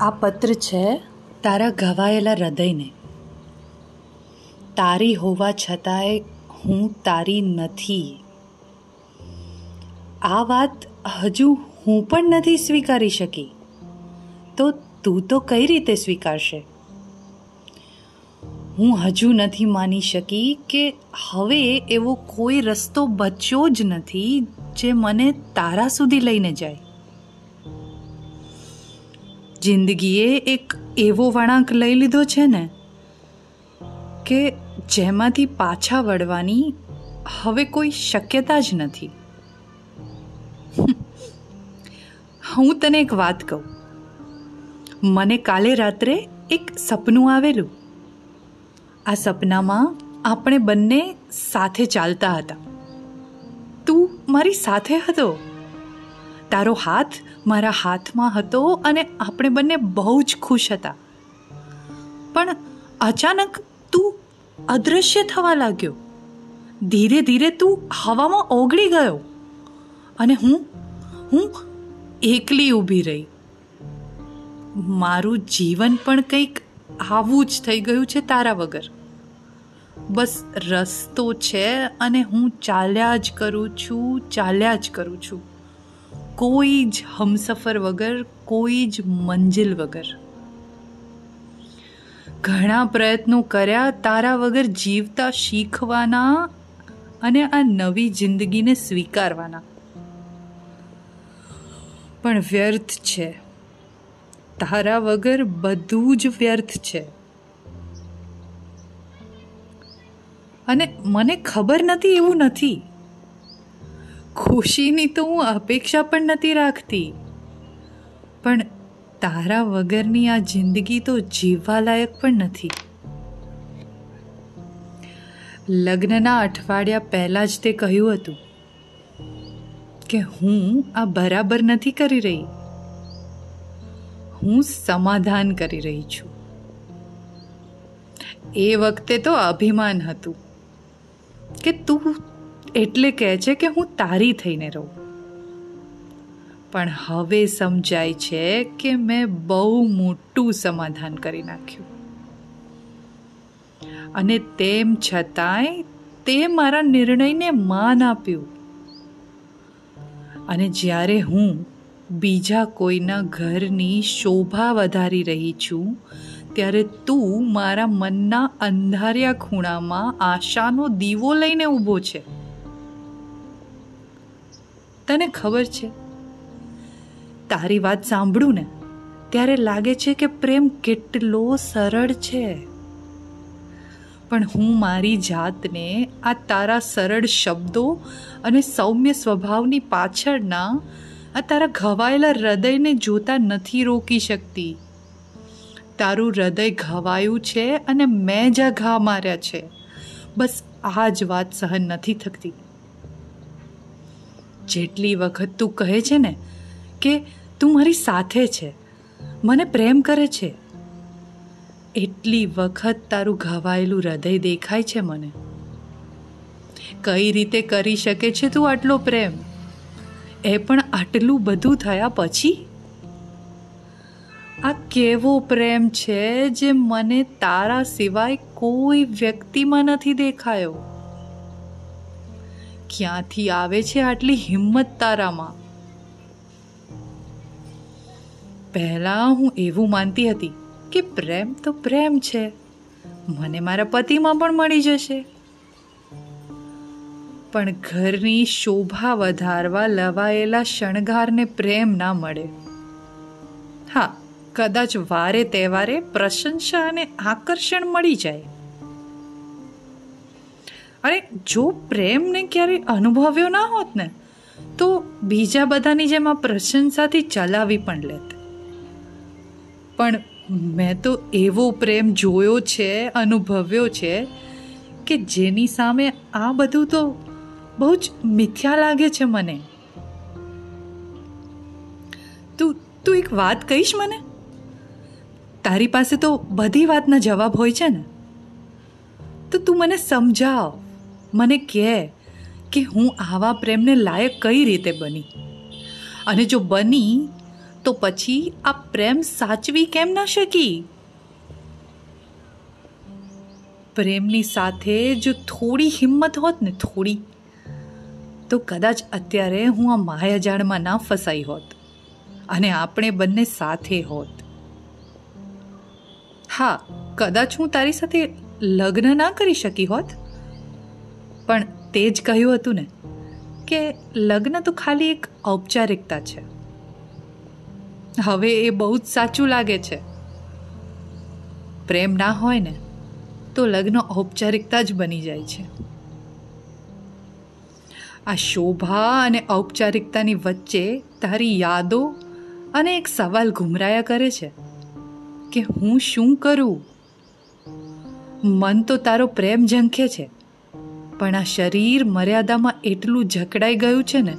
આ પત્ર છે તારા ઘવાયેલા હૃદયને. તારી હોવા છતાંય હું તારી નથી. આ વાત હજુ હું પણ નથી સ્વીકારી શકી. તો તું તો કઈ રીતે સ્વીકારશે? હું હજુ નથી માની શકી કે હવે એવો કોઈ રસ્તો બચ્યો જ નથી જે મને તારા સુધી લઈને જાય. જિંદગીએ એક એવો વળાંક લઈ લીધો છે ને કે જેમાંથી પાછા વળવાની હવે કોઈ શક્યતા જ નથી. હું તને એક વાત કહું. મને કાલે રાત્રે એક સપનું આવેલું. આ સપનામાં આપણે બંને સાથે ચાલતા હતા. તું મારી સાથે હતો. તારો હાથ મારા હાથમાં હતો અને આપણે બંને બહુ જ ખુશ હતા. પણ અચાનક તું અદૃશ્ય થવા લાગ્યો. ધીરે ધીરે તું હવામાં ઓગળી ગયો અને હું હું એકલી ઊભી રહી. મારું જીવન પણ કંઈક આવું જ થઈ ગયું છે તારા વગર. બસ રસ્તો છે અને હું ચાલ્યા જ કરું છું, ચાલ્યા જ કરું છું. કોઈ જ હમસફર વગર, કોઈ જ મંજિલ વગર. ઘણા પ્રયત્નો કર્યા, તારા વગર જીવતા શીખવાના અને આ નવી જિંદગીને સ્વીકારવાના. પણ વ્યર્થ છે. તારા વગર બધું જ વ્યર્થ છે. અને મને ખબર નથી, એવું નથી. ખુશીની તો હું અપેક્ષા પણ નથી રાખતી. પણ તારા વગરની આ જિંદગી તો જીવવા લાયક પણ નથી. લગ્નના અઠવાડિયા પહેલાં જ તે કહ્યું હતું કે હું આ બરાબર નથી કરી રહી. હું સમાધાન કરી રહી છું. એ વખતે તો અભિમાન હતું કે તું એટલે કહે છે કે હું તારી થઈને રહું. પણ હવે સમજાય છે કે મેં બહુ મોટું સમાધાન કરી નાખ્યું. અને તેમ છતાંય તે મારા નિર્ણયને માન આપ્યું. અને જ્યારે હું બીજા કોઈના ઘરની શોભા વધારી રહી છું, ત્યારે તું મારા મનના અંધારિયા ખૂણામાં આશાનો દીવો લઈને ઊભો છે. તને ખબર છે? તારી વાત સાંભળું ને, ત્યારે લાગે છે કે પ્રેમ કેટલો સરળ છે. પણ હું મારી જાતને આ તારા સરળ શબ્દો અને સૌમ્ય સ્વભાવની પાછળના, આ તારા ઘવાયેલા હૃદયને જોતા નથી રોકી શકતી. તારું હૃદય ઘવાયું છે અને મેં જ્યાં ઘા માર્યા છે. બસ આ જ વાત સહન નથી થતી. જેટલી વખત તું કહે છે ને કે તું મારી સાથે છે, મને પ્રેમ કરે છે, એટલી વખત તારું ઘવાયેલું હૃદય દેખાય છે મને. કઈ રીતે કરી શકે છે તું આટલો પ્રેમ? એ પણ આટલું બધું થયા પછી? આ કેવો પ્રેમ છે જે મને તારા સિવાય કોઈ વ્યક્તિમાં નથી દેખાયો? ક્યાંથી આવે છે આટલી હિંમત તારામાં? પહેલાં હું એવું માનતી હતી કે પ્રેમ તો પ્રેમ છે. મને મારા પતિમાં પણ મળી જશે. પણ ઘરની શોભા વધારવા લવાયેલા શણગારને પ્રેમ ના મળે. હા, કદાચ વારે તહેવારે પ્રશંસા અને આકર્ષણ મળી જાય. અને જો પ્રેમને ક્યારેય અનુભવ્યો ના હોત ને, તો બીજા બધાની જેમ આ પ્રશંસાથી ચલાવી પણ લેત. પણ મેં તો એવો પ્રેમ જોયો છે, અનુભવ્યો છે, કે જેની સામે આ બધું તો બહુ જ મિથ્યા લાગે છે મને. તું તું એક વાત કહીશ મને? તારી પાસે તો બધી વાતના જવાબ હોય છે ને. તો તું મને સમજાવ. મને કહે કે હું આવા પ્રેમને લાયક કઈ રીતે બની? અને જો બની, તો પછી આ પ્રેમ સાચવી કેમ ન શકી? પ્રેમની સાથે જો થોડી હિંમત હોત ને થોડી, તો કદાચ અત્યારે હું આ માયાજાળમાં ના ફસાઈ હોત અને આપણે બંને સાથે હોત. હા, કદાચ હું તારી સાથે લગ્ન ના કરી શકી હોત. પણ તે જ કહ્યું હતું ને, કે લગ્ન તો ખાલી એક ઔપચારિકતા છે. હવે એ બહુ જ સાચું લાગે છે. પ્રેમ ના હોય ને, તો લગ્ન ઔપચારિકતા જ બની જાય છે. આ શોભા અને ઔપચારિકતાની વચ્ચે તારી યાદો અને એક સવાલ ઘુમરાયા કરે છે, કે હું શું કરું? મન તો તારો પ્રેમ ઝંખે છે. પણ આ શરીર મર્યાદામાં એટલું જકડાઈ ગયું છે ને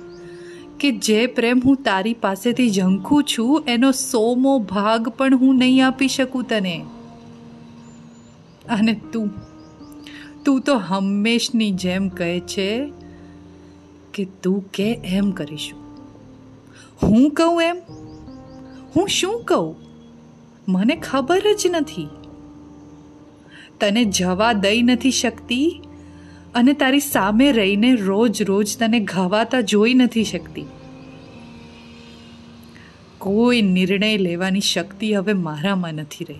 કે જે પ્રેમ હું તારી પાસેથી ઝંખું છું, એનો સોમો ભાગ પણ હું નહીં આપી શકું તને. અને તું તું તો હંમેશની જેમ કહે છે કે તું કે એમ કરીશું. હું કહું એમ? હું શું કહું? મને ખબર જ નથી. તને જવા દઈ નથી શકતી? અને તારી સામે રહીને રોજ રોજ તને ઘવાતા જોઈ નથી શકતી. કોઈ નિર્ણય લેવાની શક્તિ હવે મારામાં નથી રહી.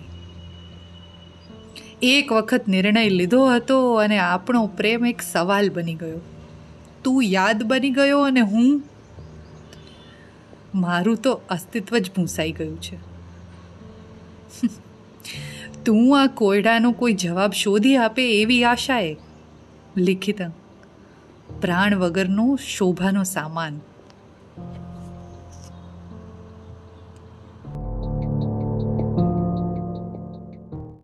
એક વખત નિર્ણય લીધો હતો અને આપણો પ્રેમ એક સવાલ બની ગયો. તું યાદ બની ગયો અને હું? મારું તો અસ્તિત્વ જ ભૂંસાઈ ગયું છે. તું આ કોયડાનો કોઈ જવાબ શોધી આપે એવી આશાએ લિખિત પ્રાણ વગરનો શોભાનો સામાન.